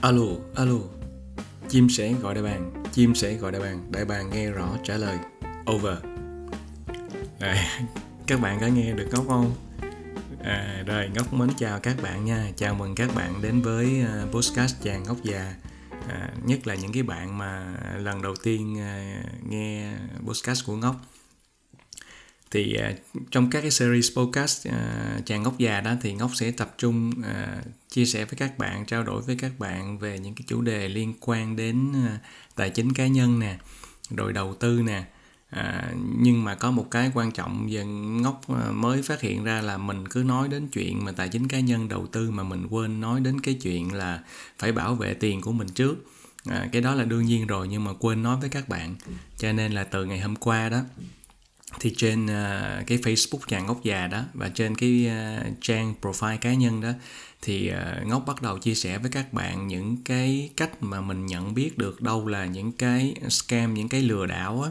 Alo, alo. Chim sẽ gọi đại bàng, chim sẽ gọi đại bàng, đại bàng nghe rõ trả lời. Over. À, các bạn có nghe được Ngốc không? À, rồi, Ngốc mến chào các bạn nha. Chào mừng các bạn đến với uh, podcast chàng Ngốc già. À, nhất là những cái bạn mà lần đầu tiên uh, nghe podcast của Ngốc thì uh, trong các cái series podcast uh, chàng ngốc già đó thì ngốc sẽ tập trung uh, chia sẻ với các bạn trao đổi với các bạn về những cái chủ đề liên quan đến uh, tài chính cá nhân nè rồi đầu tư nè. À, nhưng mà có một cái quan trọng giờ ngốc mới phát hiện ra là mình cứ nói đến chuyện mà tài chính cá nhân đầu tư mà mình quên nói đến cái chuyện là phải bảo vệ tiền của mình trước. À, cái đó là đương nhiên rồi nhưng mà quên nói với các bạn. Cho nên là từ ngày hôm qua đó thì trên uh, cái Facebook chàng ngốc già đó và trên cái uh, trang profile cá nhân đó thì uh, ngốc bắt đầu chia sẻ với các bạn những cái cách mà mình nhận biết được đâu là những cái scam những cái lừa đảo á,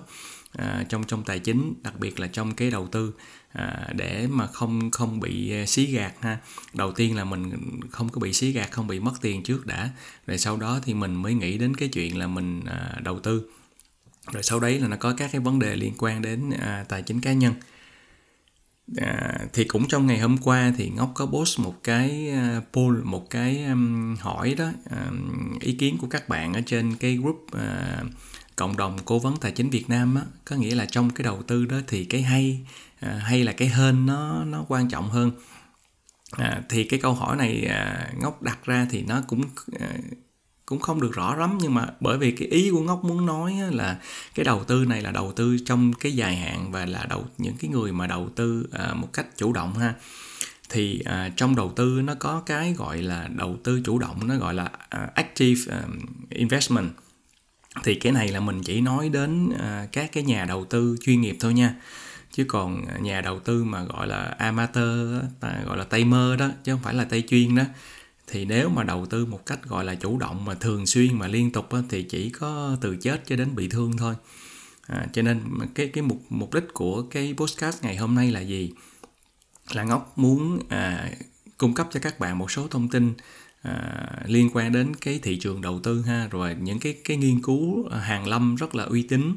uh, trong trong tài chính đặc biệt là trong cái đầu tư à, để mà không không bị xí gạt ha. Đầu tiên là mình không có bị xí gạt không bị mất tiền trước đã. Rồi sau đó thì mình mới nghĩ đến cái chuyện là mình uh, đầu tư rồi sau đấy là nó có các cái vấn đề liên quan đến à, tài chính cá nhân. À, thì cũng trong ngày hôm qua thì ngốc có post một cái uh, poll một cái um, hỏi đó um, ý kiến của các bạn ở trên cái group uh, cộng đồng cố vấn tài chính Việt Nam á. Có nghĩa là trong cái đầu tư đó thì cái hay uh, hay là cái hên nó nó quan trọng hơn. À, thì cái câu hỏi này uh, ngốc đặt ra thì nó cũng uh, cũng không được rõ lắm nhưng mà bởi vì cái ý của ngốc muốn nói là cái đầu tư này là đầu tư trong cái dài hạn và là đầu những cái người mà đầu tư à, một cách chủ động ha. Thì à, trong đầu tư nó có cái gọi là đầu tư chủ động nó gọi là uh, active um, investment. Thì cái này là mình chỉ nói đến uh, các cái nhà đầu tư chuyên nghiệp thôi nha. Chứ còn nhà đầu tư mà gọi là amateur gọi là tay mơ đó chứ không phải là tay chuyên đó thì nếu mà đầu tư một cách gọi là chủ động mà thường xuyên mà liên tục á, thì chỉ có từ chết cho đến bị thương thôi. À, cho nên cái cái mục mục đích của cái podcast ngày hôm nay là gì? Là ngốc muốn à, cung cấp cho các bạn một số thông tin à, liên quan đến cái thị trường đầu tư ha. Rồi những cái cái nghiên cứu à, hàng lâm rất là uy tín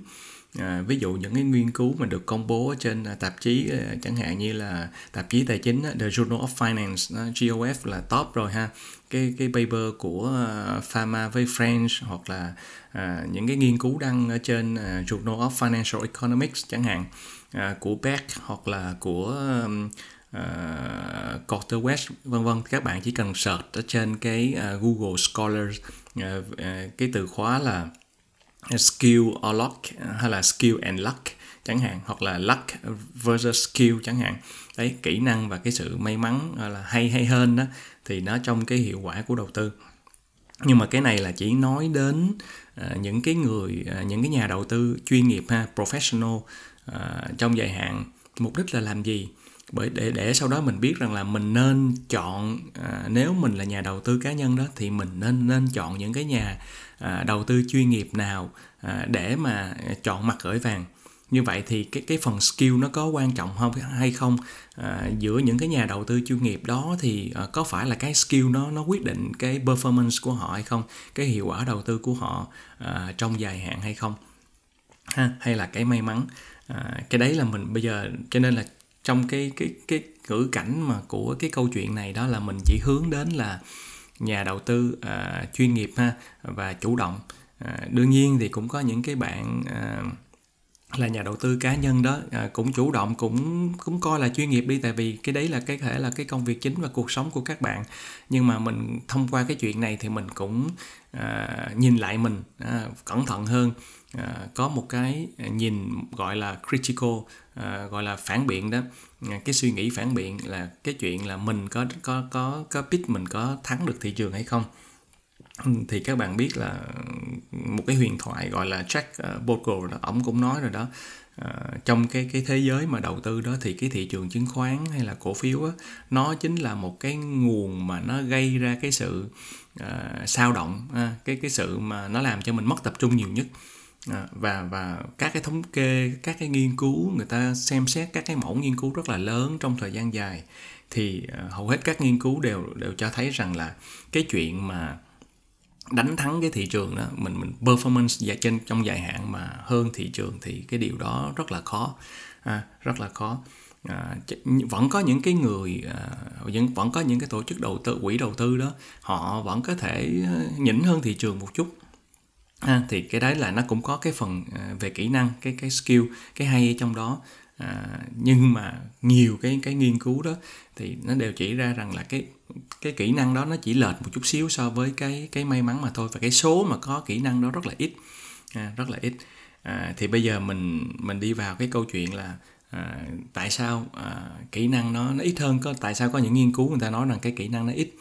à, ví dụ những cái nghiên cứu mà được công bố trên à, tạp chí à, chẳng hạn như là tạp chí tài chính à, The Journal of Finance GOF là top rồi ha. Cái cái paper của Pharma với French hoặc là à, những cái nghiên cứu đăng ở trên Journal of Financial Economics chẳng hạn à, của Beck hoặc là của um, uh, Carter West vân vân. Các bạn chỉ cần search ở trên cái uh, Google Scholars uh, uh, cái từ khóa là skill or luck hay là skill and luck chẳng hạn hoặc là luck versus skill chẳng hạn. Đấy kỹ năng và cái sự may mắn là hay hay hơn đó thì nó trong cái hiệu quả của đầu tư. Nhưng mà cái này là chỉ nói đến uh, những cái người uh, những cái nhà đầu tư chuyên nghiệp ha professional uh, trong dài hạn. Mục đích là làm gì? Bởi để để sau đó mình biết rằng là mình nên chọn à, nếu mình là nhà đầu tư cá nhân đó thì mình nên nên chọn những cái nhà à, đầu tư chuyên nghiệp nào à, để mà chọn mặt gửi vàng. Như vậy thì cái cái phần skill nó có quan trọng không hay không? À, giữa những cái nhà đầu tư chuyên nghiệp đó thì à, có phải là cái skill nó nó quyết định cái performance của họ hay không? Cái hiệu quả đầu tư của họ à, trong dài hạn hay không? Ha hay là cái may mắn? À, cái đấy là mình bây giờ cho nên là trong cái cái cái ngữ cảnh mà của cái câu chuyện này đó là mình chỉ hướng đến là nhà đầu tư à, chuyên nghiệp ha và chủ động. À, đương nhiên thì cũng có những cái bạn à, là nhà đầu tư cá nhân đó à, cũng chủ động cũng cũng coi là chuyên nghiệp đi tại vì cái đấy là cái thể là cái công việc chính và cuộc sống của các bạn. Nhưng mà mình thông qua cái chuyện này thì mình cũng à, nhìn lại mình à, cẩn thận hơn. À, có một cái nhìn gọi là critical à, gọi là phản biện đó. À, cái suy nghĩ phản biện là cái chuyện là mình có có có có pitch mình có thắng được thị trường hay không thì các bạn biết là một cái huyền thoại gọi là Jack ờ, Bogle đó ông cũng nói rồi đó. À, trong cái cái thế giới mà đầu tư đó thì cái thị trường chứng khoán hay là cổ phiếu đó, nó chính là một cái nguồn mà nó gây ra cái sự à, sao động à, cái cái sự mà nó làm cho mình mất tập trung nhiều nhất. À, và và các cái thống kê các cái nghiên cứu người ta xem xét các cái mẫu nghiên cứu rất là lớn trong thời gian dài. Thì à, hầu hết các nghiên cứu đều đều cho thấy rằng là cái chuyện mà đánh thắng cái thị trường đó mình mình performance dài trên trong dài hạn mà hơn thị trường thì cái điều đó rất là khó. À, rất là khó. À, vẫn có những cái người à, vẫn vẫn có những cái tổ chức đầu tư quỹ đầu tư đó họ vẫn có thể ờ, nhỉnh hơn thị trường một chút. À, thì cái đấy là nó cũng có cái phần à, về kỹ năng cái cái skill cái hay trong đó à, nhưng mà nhiều cái cái nghiên cứu đó thì nó đều chỉ ra rằng là cái cái kỹ năng đó nó chỉ lệch một chút xíu so với cái cái may mắn mà thôi và cái số mà có kỹ năng đó rất là ít. À, rất là ít. À, thì bây giờ mình mình đi vào cái câu chuyện là à, tại sao à, kỹ năng nó nó ít hơn có tại sao có những nghiên cứu người ta nói rằng cái kỹ năng nó ít?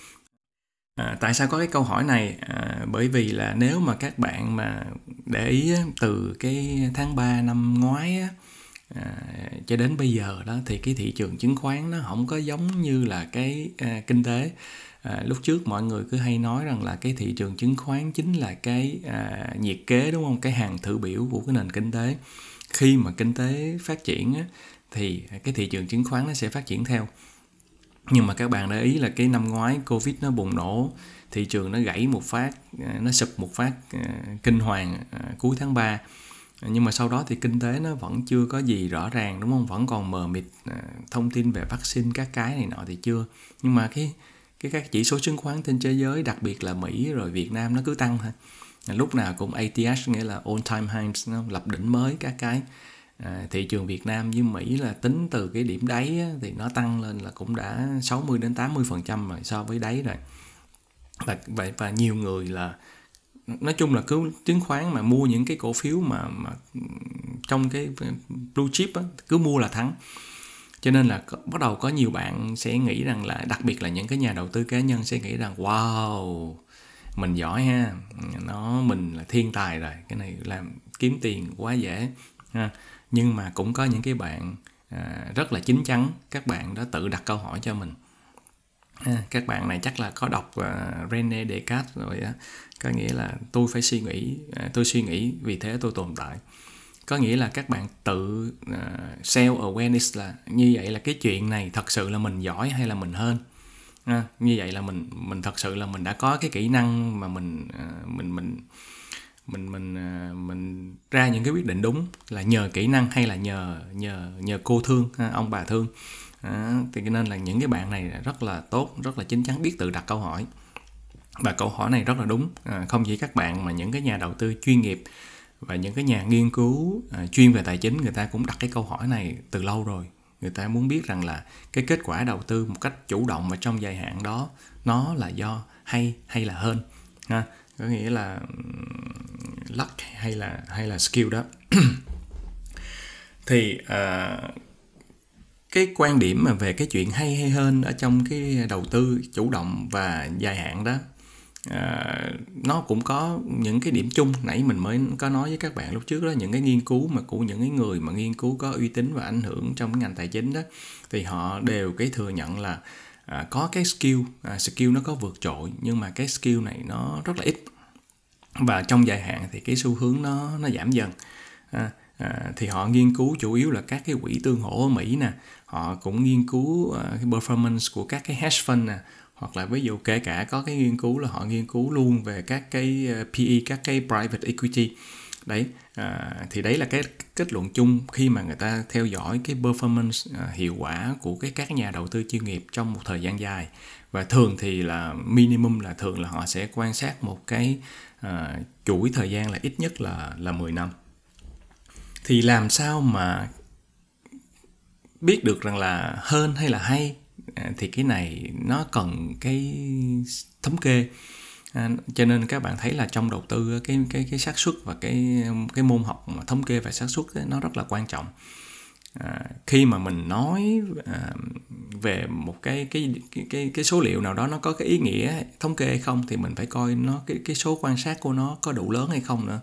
À, tại sao có cái câu hỏi này? À, bởi vì là nếu mà các bạn mà để ý từ cái tháng 3 năm ngoái á, à, cho đến bây giờ đó thì cái thị trường chứng khoán nó không có giống như là cái à, kinh tế. À, lúc trước mọi người cứ hay nói rằng là cái thị trường chứng khoán chính là cái à, nhiệt kế đúng không? Cái hàng thử biểu của cái nền kinh tế. Khi mà kinh tế phát triển á, thì cái thị trường chứng khoán nó sẽ phát triển theo. Nhưng mà các bạn để ý là cái năm ngoái covid nó bùng nổ thị trường nó gãy một phát à, nó sụp một phát à, kinh hoàng à, cuối tháng 3 nhưng mà sau đó thì kinh tế nó vẫn chưa có gì rõ ràng đúng không? Vẫn còn mờ mịt à, thông tin về vaccine các cái này nọ thì chưa. Nhưng mà cái cái các chỉ số chứng khoán trên thế giới đặc biệt là Mỹ rồi Việt Nam nó cứ tăng thôi. À, lúc nào cũng ATH nghĩa là all time highs nó lập đỉnh mới các cái. À, thị trường Việt Nam với Mỹ là tính từ cái điểm đáy á, thì nó tăng lên là cũng đã 60 đến 80 phần trăm rồi so với đáy rồi. Và, và và nhiều người là nói chung là cứ chứng khoán mà mua những cái cổ phiếu mà mà trong cái blue chip á, cứ mua là thắng. Cho nên là bắt đầu có nhiều bạn sẽ nghĩ rằng là đặc biệt là những cái nhà đầu tư cá nhân sẽ nghĩ rằng wow mình giỏi ha nó mình là thiên tài rồi cái này làm kiếm tiền quá dễ ha. Nhưng mà cũng có những cái bạn à, rất là chín chắn các bạn đã tự đặt câu hỏi cho mình à, các bạn này chắc là có đọc uh, René Descartes rồi á. Có nghĩa là tôi phải suy nghĩ uh, tôi suy nghĩ vì thế tôi tồn tại. Có nghĩa là các bạn tự uh, self awareness là như vậy là cái chuyện này thật sự là mình giỏi hay là mình hơn à, như vậy là mình mình thật sự là mình đã có cái kỹ năng mà mình uh, mình mình mình mình uh, mình ra những cái quyết định đúng là nhờ kỹ năng hay là nhờ nhờ nhờ cô thương ông bà thương? À, thì nên là những cái bạn này rất là tốt rất là chính chắn biết tự đặt câu hỏi. Và câu hỏi này rất là đúng. À, không chỉ các bạn mà những cái nhà đầu tư chuyên nghiệp và những cái nhà nghiên cứu à, chuyên về tài chính người ta cũng đặt cái câu hỏi này từ lâu rồi. Người ta muốn biết rằng là cái kết quả đầu tư một cách chủ động và trong dài hạn đó nó là do hay hay là hơn ha? Có nghĩa là luck hay là hay là skill đó. Thì uh, cái quan điểm mà về cái chuyện hay hay hơn ở trong cái đầu tư chủ động và dài hạn đó à, nó cũng có những cái điểm chung. Nãy mình mới có nói với các bạn lúc trước đó những cái nghiên cứu mà của những cái người mà nghiên cứu có uy tín và ảnh hưởng trong cái ngành tài chính đó thì họ đều cái thừa nhận là à, có cái skill à, skill nó có vượt trội nhưng mà cái skill này nó rất là ít. Và trong dài hạn thì cái xu hướng nó nó giảm dần. À, à, thì họ nghiên cứu chủ yếu là các cái quỹ tương hỗ ở Mỹ nè. Họ cũng nghiên cứu uh, cái performance của các cái hedge fund nè. Hoặc là ví dụ kể cả có cái nghiên cứu là họ nghiên cứu luôn về các cái à, PE các cái private equity. Đấy à, thì đấy là cái kết luận chung khi mà người ta theo dõi cái performance à, hiệu quả của cái các nhà đầu tư chuyên nghiệp trong một thời gian dài. Và thường thì là minimum là thường là họ sẽ quan sát một cái à, chuỗi thời gian là ít nhất là là 10 năm thì làm sao mà biết được rằng là hơn hay là hay? À, thì cái này nó cần cái thống kê. À, cho nên các bạn thấy là trong đầu tư cái cái cái xác suất và cái cái môn học mà thống kê và xác suất nó rất là quan trọng. À, khi mà mình nói à, về một cái cái cái cái số liệu nào đó nó có cái ý nghĩa thống kê hay không thì mình phải coi nó cái cái số quan sát của nó có đủ lớn hay không nữa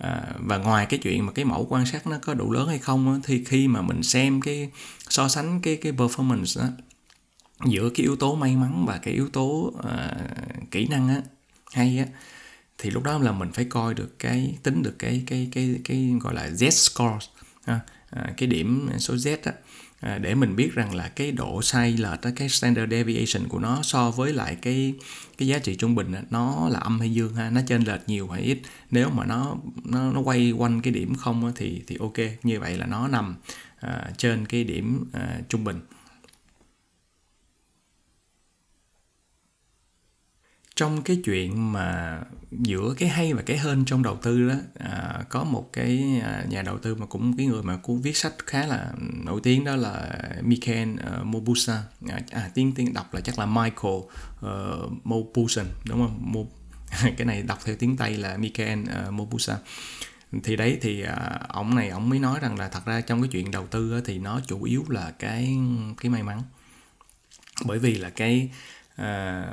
à, và ngoài cái chuyện mà cái mẫu quan sát nó có đủ lớn hay không á, thì khi mà mình xem cái so sánh cái cái performance đó, giữa cái yếu tố may mắn và cái yếu tố à, kỹ năng á hay á thì lúc đó là mình phải coi được cái tính được cái cái cái cái gọi là Z score à, cái điểm số Z á À, để mình biết rằng là cái độ sai lệch cái standard deviation của nó so với lại cái cái giá trị trung bình nó là âm hay dương ha? Nó trên lệch nhiều hay ít? Nếu mà nó nó nó quay quanh cái điểm không thì thì ok, như vậy là nó nằm à, trên cái điểm à, trung bình. Trong cái chuyện mà giữa cái hay và cái hên trong đầu tư đó à, có một cái à, nhà đầu tư mà cũng cái người mà cũng viết sách khá là nổi tiếng đó là Michael ờ, uh, Mobusa à, à, tiếng tiếng đọc là chắc là Michael ờ, uh, Mobusan đúng không? Mo, cái này đọc theo tiếng Tây là Michael ờ, uh, Mobusa thì đấy thì à, uh, ông này ông mới nói rằng là thật ra trong cái chuyện đầu tư thì nó chủ yếu là cái cái may mắn. Bởi vì là cái à,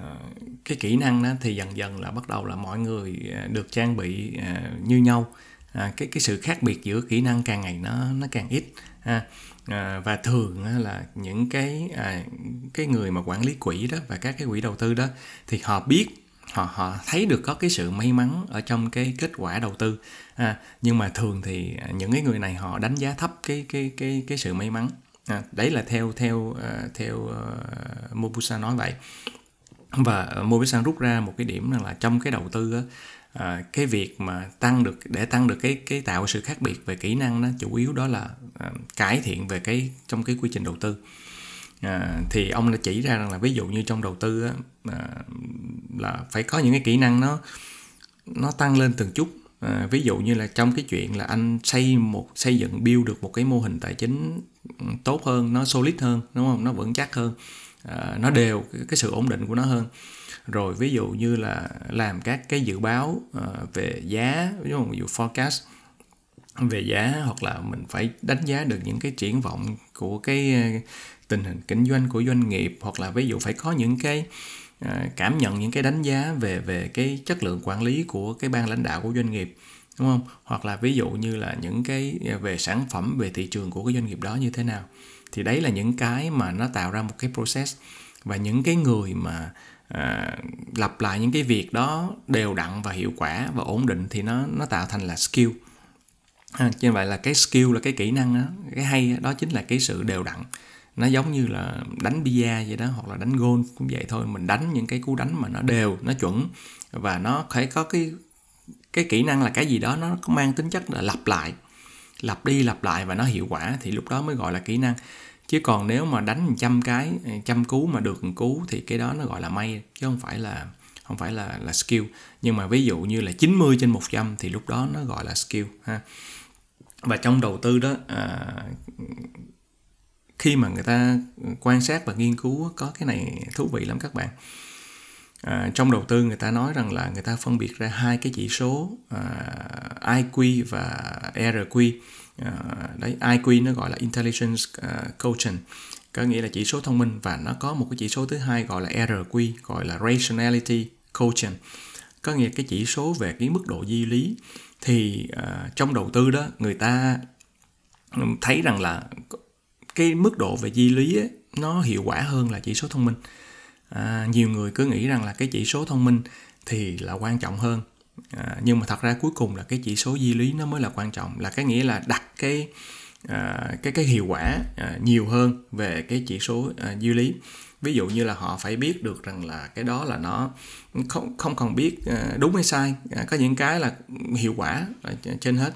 cái kỹ năng đó thì dần dần là bắt đầu là mọi người à, được trang bị à, như nhau. À, cái cái sự khác biệt giữa kỹ năng càng ngày nó nó càng ít ha. À, và thường là những cái à, cái người mà quản lý quỹ đó và các cái quỹ đầu tư đó thì họ biết họ họ thấy được có cái sự may mắn ở trong cái kết quả đầu tư à, nhưng mà thường thì à, những cái người này họ đánh giá thấp cái cái cái cái sự may mắn à, đấy là theo theo uh, theo ờ, uh, Mobusa nói vậy. Và Mobusa rút ra một cái điểm rằng là trong cái đầu tư á, à, cái việc mà tăng được để tăng được cái cái tạo sự khác biệt về kỹ năng đó chủ yếu đó là à, cải thiện về cái trong cái quy trình đầu tư. À, thì ông đã chỉ ra rằng là ví dụ như trong đầu tư á, à, là phải có những cái kỹ năng nó nó tăng lên từng chút à, ví dụ như là trong cái chuyện là anh xây một xây dựng build được một cái mô hình tài chính ừ, tốt hơn nó solid hơn đúng không? Nó vững chắc hơn à, nó đều cái, sự ổn định của nó hơn. Rồi ví dụ như là làm các cái dự báo à, về giá ví dụ, ví dụ forecast về giá hoặc là mình phải đánh giá được những cái triển vọng của cái à, tình hình kinh doanh của doanh nghiệp hoặc là ví dụ phải có những cái uh, À, cảm nhận những cái đánh giá về về cái chất lượng quản lý của cái ban lãnh đạo của doanh nghiệp đúng không? Hoặc là ví dụ như là những cái à, về sản phẩm về thị trường của cái doanh nghiệp đó như thế nào. Thì đấy là những cái mà nó tạo ra một cái process và những cái người mà à, lặp lại những cái việc đó đều đặn và hiệu quả và ổn định thì nó nó tạo thành là skill. À, như vậy là cái skill là cái kỹ năng đó cái hay đó, đó chính là cái sự đều đặn nó giống như là đánh bia vậy đó hoặc là đánh golf cũng vậy thôi. Mình đánh những cái cú đánh mà nó đều nó chuẩn. Và nó phải có cái cái kỹ năng là cái gì đó nó có mang tính chất là lặp lại. Lặp đi lặp lại và nó hiệu quả thì lúc đó mới gọi là kỹ năng. Chứ còn nếu mà đánh trăm cái trăm cú mà được cú thì cái đó nó gọi là may chứ không phải là không phải là là skill. Nhưng mà ví dụ như là 90 trên 100 thì lúc đó nó gọi là skill ha. Và trong đầu tư đó à, khi mà người ta quan sát và nghiên cứu có cái này thú vị lắm các bạn. À, trong đầu tư người ta nói rằng là người ta phân biệt ra hai cái chỉ số à, IQ và RQ à, đấy IQ nó gọi là intelligence à, quotient. Có nghĩa là chỉ số thông minh và nó có một cái chỉ số thứ hai gọi là RQ gọi là rationality quotient. Có nghĩa cái chỉ số về cái mức độ di lý thì uh, trong đầu tư đó người ta ừ, thấy rằng là cái mức độ về di lý ấy, nó hiệu quả hơn là chỉ số thông minh. À, nhiều người cứ nghĩ rằng là cái chỉ số thông minh thì là quan trọng hơn. À, nhưng mà thật ra cuối cùng là cái chỉ số di lý nó mới là quan trọng là cái nghĩa là đặt cái à, cái cái hiệu quả à, nhiều hơn về cái chỉ số à, di lý. Ví dụ như là họ phải biết được rằng là cái đó là nó không không còn biết à, đúng hay sai. À, có những cái là hiệu quả à, trên hết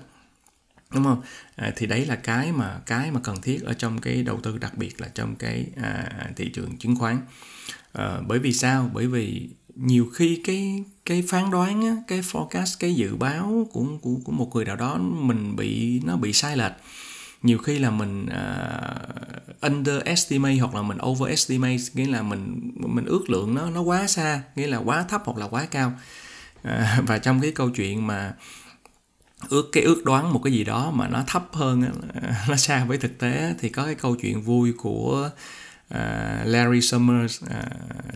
đúng không? À, thì đấy là cái mà cái mà cần thiết ở trong cái đầu tư đặc biệt là trong cái à, thị trường chứng khoán. À, bởi vì sao? Bởi vì nhiều khi cái cái phán đoán á, cái forecast cái dự báo của của của một người nào đó mình bị nó bị sai lệch. Nhiều khi là mình uh, underestimate hoặc là mình overestimate nghĩa là mình mình ước lượng nó nó quá xa nghĩa là quá thấp hoặc là quá cao. Uh, và trong cái câu chuyện mà ước cái ước đoán một cái gì đó mà nó thấp hơn nó xa với thực tế thì có cái câu chuyện vui của uh, Larry Summers uh,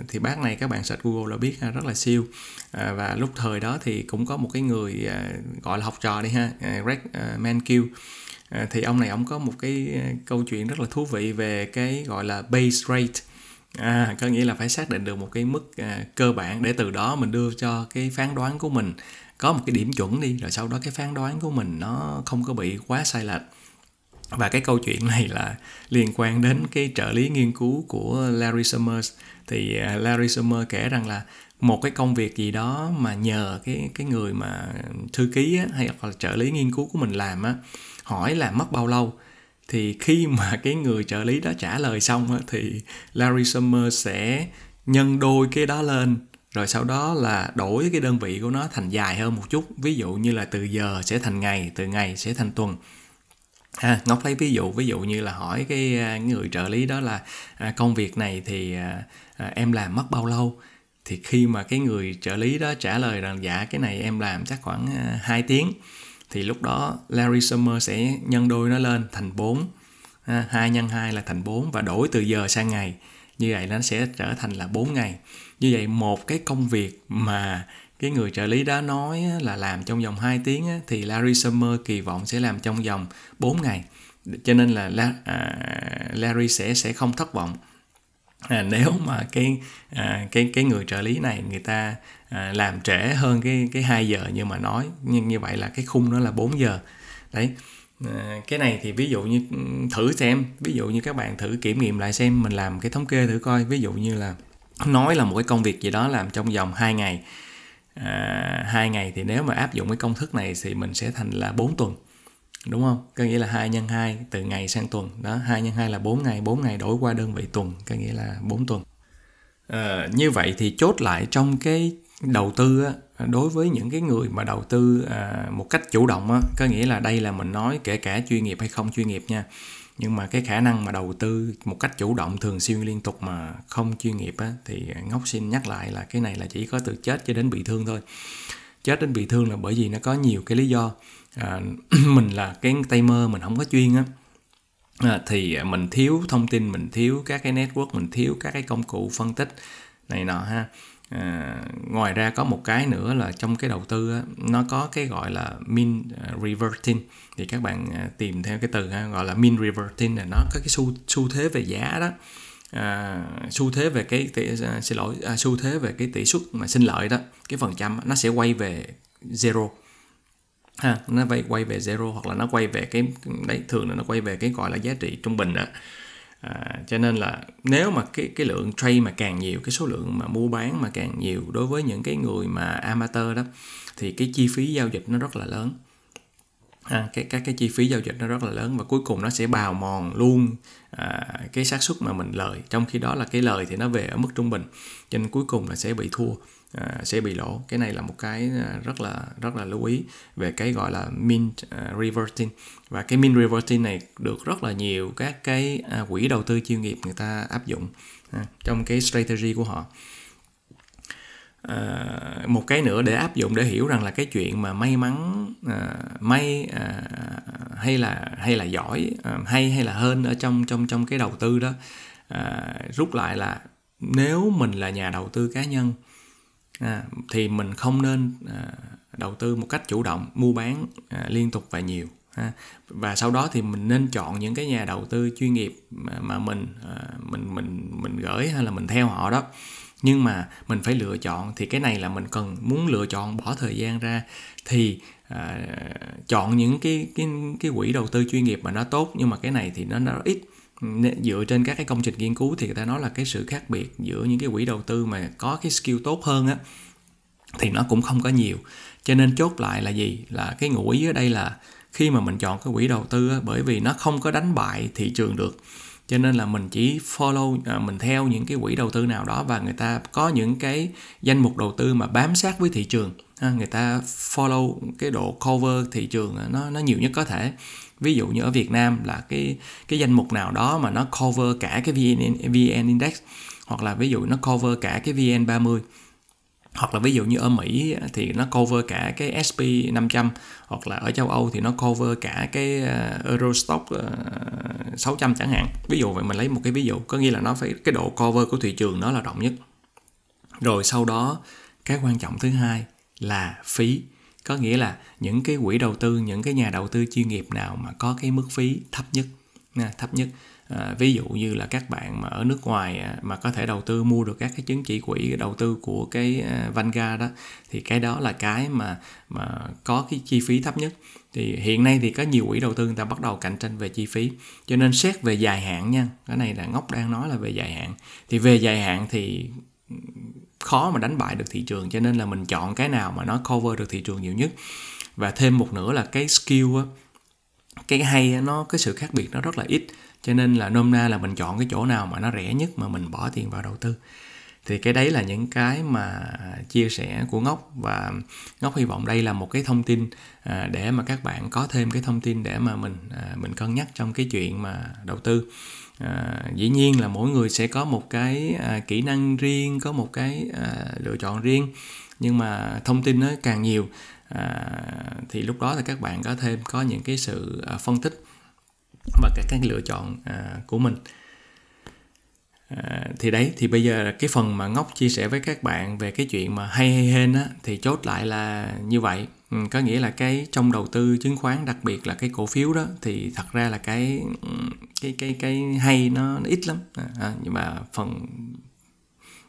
thì bác này các bạn search Google là biết ha, rất là siêu. Uh, và lúc thời đó thì cũng có một cái người uh, gọi là học trò đi ha uh, Greg uh, Mankiw. Uh, thì ông này ông có một cái câu chuyện rất là thú vị về cái gọi là base rate à, có nghĩa là phải xác định được một cái mức à, cơ bản để từ đó mình đưa cho cái phán đoán của mình có một cái điểm chuẩn đi rồi sau đó cái phán đoán của mình nó không có bị quá sai lệch. Và cái câu chuyện này là liên quan đến cái trợ lý nghiên cứu của Larry Summers. Thì à, Larry Summers kể rằng là một cái công việc gì đó mà nhờ cái cái người mà thư ký á, hay là trợ lý nghiên cứu của mình làm á hỏi là mất bao lâu? Thì khi mà cái người trợ lý đó trả lời xong á, thì Larry Summers sẽ nhân đôi cái đó lên. Rồi sau đó là đổi cái đơn vị của nó thành dài hơn một chút. Ví dụ như là từ giờ sẽ thành ngày từ ngày sẽ thành tuần. À, Ngọc lấy ví dụ ví dụ như là hỏi cái à, người trợ lý đó là à, công việc này thì à, à, em làm mất bao lâu? Thì khi mà cái người trợ lý đó trả lời rằng dạ cái này em làm chắc khoảng à, 2 tiếng thì lúc đó Larry Summer sẽ nhân đôi nó lên thành 4 à, 2 nhân 2 là thành 4 và đổi từ giờ sang ngày. Như vậy nó sẽ trở thành là 4 ngày. Như vậy một cái công việc mà cái người trợ lý đó nói là làm trong vòng 2 tiếng thì Larry Summer kỳ vọng sẽ làm trong vòng 4 ngày. Cho nên là à, Larry sẽ sẽ không thất vọng à, nếu mà cái à, cái cái người trợ lý này người ta à, làm trễ hơn cái cái 2 giờ như mà nói nhưng như vậy là cái khung nó là 4 giờ. Đấy à, cái này thì ví dụ như ừ, thử xem ví dụ như các bạn thử kiểm nghiệm lại xem mình làm cái thống kê thử coi. Ví dụ như là nói là một cái công việc gì đó làm trong vòng 2 ngày à, 2 ngày thì nếu mà áp dụng cái công thức này thì mình sẽ thành là 4 tuần đúng không? Có nghĩa là 2 nhân 2 từ ngày sang tuần. Đó 2 nhân 2 là 4 ngày 4 ngày đổi qua đơn vị tuần có nghĩa là 4 tuần. À, như vậy thì chốt lại trong cái đầu tư á, đối với những cái người mà đầu tư à, một cách chủ động á, có nghĩa là đây là mình nói kể cả chuyên nghiệp hay không chuyên nghiệp nha. Nhưng mà cái khả năng mà đầu tư một cách chủ động thường xuyên liên tục mà không chuyên nghiệp á, thì ngốc xin nhắc lại là cái này là chỉ có từ chết cho đến bị thương thôi chết đến bị thương là bởi vì nó có nhiều cái lý do. À, mình là cái tay mơ mình không có chuyên á. À, thì mình thiếu thông tin mình thiếu các cái network mình thiếu các cái công cụ phân tích này nọ ha. À, ngoài ra có một cái nữa là trong cái đầu tư á, nó có cái gọi là mean à, reverting. Thì các bạn à, tìm theo cái từ ha, gọi là mean reverting là nó có cái xu xu thế về giá đó à, xu thế về cái tỷ, à, xin lỗi à, xu thế về cái tỷ suất mà sinh lợi đó cái phần trăm nó sẽ quay về zero. Ha nó quay quay về zero hoặc là nó quay về cái đấy thường là nó quay về cái gọi là giá trị trung bình đó. À, cho nên là nếu mà cái cái lượng trade mà càng nhiều cái số lượng mà mua bán mà càng nhiều đối với những cái người mà amateur đó thì cái chi phí giao dịch nó rất là lớn à, cái các cái chi phí giao dịch nó rất là lớn và cuối cùng nó sẽ bào mòn luôn à, cái xác suất mà mình lời. Trong khi đó là cái lời thì nó về ở mức trung bình cho nên cuối cùng là sẽ bị thua à, sẽ bị lỗ. Cái này là một cái à, rất là rất là lưu ý về cái gọi là min uh, à, reverting. Và cái min reverting này được rất là nhiều các cái uh, quỹ đầu tư chuyên nghiệp người ta áp dụng uh, trong cái strategy của họ. À, một cái nữa để áp dụng để hiểu rằng là cái chuyện mà may mắn à, may à, hay là hay là giỏi à, hay hay là hơn ở trong trong trong cái đầu tư đó à, rút lại là nếu mình là nhà đầu tư cá nhân à, thì mình không nên à, đầu tư một cách chủ động mua bán à, liên tục và nhiều ha. và sau đó thì mình nên chọn những cái nhà đầu tư chuyên nghiệp mà, mà mình à, mình mình mình gửi hay là mình theo họ đó nhưng mà mình phải lựa chọn thì cái này là mình cần muốn lựa chọn bỏ thời gian ra. Thì à, chọn những cái cái cái quỹ đầu tư chuyên nghiệp mà nó tốt nhưng mà cái này thì nó nó ít. Dựa trên các cái công trình nghiên cứu thì người ta nói là cái sự khác biệt giữa những cái quỹ đầu tư mà có cái skill tốt hơn á thì nó cũng không có nhiều. Cho nên chốt lại là gì? Là cái ngụ ý ở đây là khi mà mình chọn cái quỹ đầu tư á, bởi vì nó không có đánh bại thị trường được cho nên là mình chỉ follow à, mình theo những cái quỹ đầu tư nào đó và người ta có những cái danh mục đầu tư mà bám sát với thị trường. Ha, người ta follow cái độ cover thị trường à, nó nó nhiều nhất có thể. Ví dụ như ở Việt Nam là cái cái danh mục nào đó mà nó cover cả cái VN, VN Index hoặc là ví dụ nó cover cả cái VN30 hoặc là ví dụ như ở Mỹ thì nó cover cả cái SP 500 hoặc là ở châu Âu thì nó cover cả cái ờ, Eurostock ờ, 600 chẳng hạn. Ví dụ vậy mình lấy một cái ví dụ, có nghĩa là nó phải, cái độ cover của thị trường nó là rộng nhất. Rồi sau đó, cái quan trọng thứ hai là phí. Có nghĩa là những cái quỹ đầu tư, những cái nhà đầu tư chuyên nghiệp nào mà có cái mức phí thấp nhất. À, thấp nhất. À, ví dụ như là các bạn mà ở nước ngoài à, mà có thể đầu tư mua được các cái chứng chỉ quỹ đầu tư của cái à, Vanguard đó thì cái đó là cái mà mà có cái chi phí thấp nhất. Thì hiện nay thì có nhiều quỹ đầu tư người ta bắt đầu cạnh tranh về chi phí. Cho nên xét về dài hạn nha cái này là ngốc đang nói là về dài hạn. Thì về dài hạn thì khó mà đánh bại được thị trường cho nên là mình chọn cái nào mà nó cover được thị trường nhiều nhất. Và thêm một nữa là cái skill á cái hay nó cái sự khác biệt nó rất là ít. Cho nên là nôm na là mình chọn cái chỗ nào mà nó rẻ nhất mà mình bỏ tiền vào đầu tư. Thì cái đấy là những cái mà chia sẻ của ngốc. Và ngốc hy vọng đây là một cái thông tin à, để mà các bạn có thêm cái thông tin để mà mình à, mình cân nhắc trong cái chuyện mà đầu tư. À, dĩ nhiên là mỗi người sẽ có một cái à, kỹ năng riêng có một cái à, lựa chọn riêng. Nhưng mà thông tin nó càng nhiều à, thì lúc đó thì các bạn có thêm có những cái sự à, phân tích và các cái lựa chọn à, của mình. À, thì đấy thì bây giờ cái phần mà ngốc chia sẻ với các bạn về cái chuyện mà hay hay hên á thì chốt lại là như vậy. Ừ, có nghĩa là cái trong đầu tư chứng khoán đặc biệt là cái cổ phiếu đó thì thật ra là cái ừ, cái cái cái hay nó, nó ít lắm. À, à, nhưng mà phần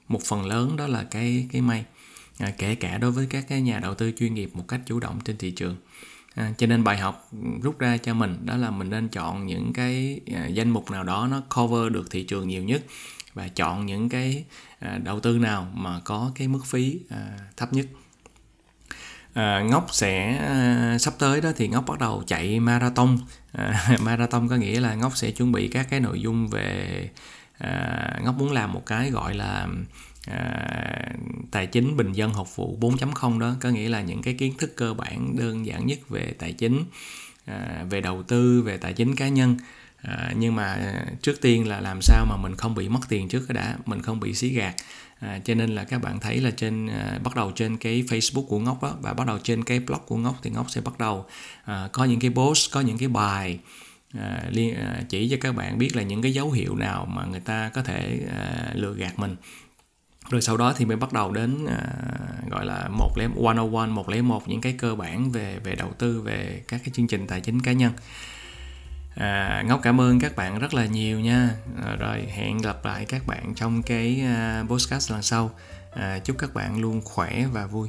một phần lớn đó là cái cái may à, kể cả đối với các cái nhà đầu tư chuyên nghiệp một cách chủ động trên thị trường. À, cho nên bài học rút ra cho mình đó là mình nên chọn những cái à, danh mục nào đó nó cover được thị trường nhiều nhất và chọn những cái à, đầu tư nào mà có cái mức phí à, thấp nhất. À, ngốc sẽ à, sắp tới đó thì ngốc bắt đầu chạy marathon. À, marathon có nghĩa là ngốc sẽ chuẩn bị các cái nội dung về à, ngốc muốn làm một cái gọi là à, tài chính bình dân học vụ 4.0 đó có nghĩa là những cái kiến thức cơ bản đơn giản nhất về tài chính à, về đầu tư về tài chính cá nhân. À, nhưng mà trước tiên là làm sao mà mình không bị mất tiền trước đã mình không bị xí gạt. À, cho nên là các bạn thấy là trên à, bắt đầu trên cái Facebook của ngốc đó và bắt đầu trên cái blog của ngốc thì ngốc sẽ bắt đầu à, có những cái post có những cái bài à, liên à, chỉ cho các bạn biết là những cái dấu hiệu nào mà người ta có thể à, lừa gạt mình rồi sau đó thì mới bắt đầu đến à, gọi là một lấy one on one một lấy một những cái cơ bản về về đầu tư về các cái chương trình tài chính cá nhân. À, ngốc cảm ơn các bạn rất là nhiều nha. À, rồi hẹn gặp lại các bạn trong cái uh, podcast lần sau. À, chúc các bạn luôn khỏe và vui.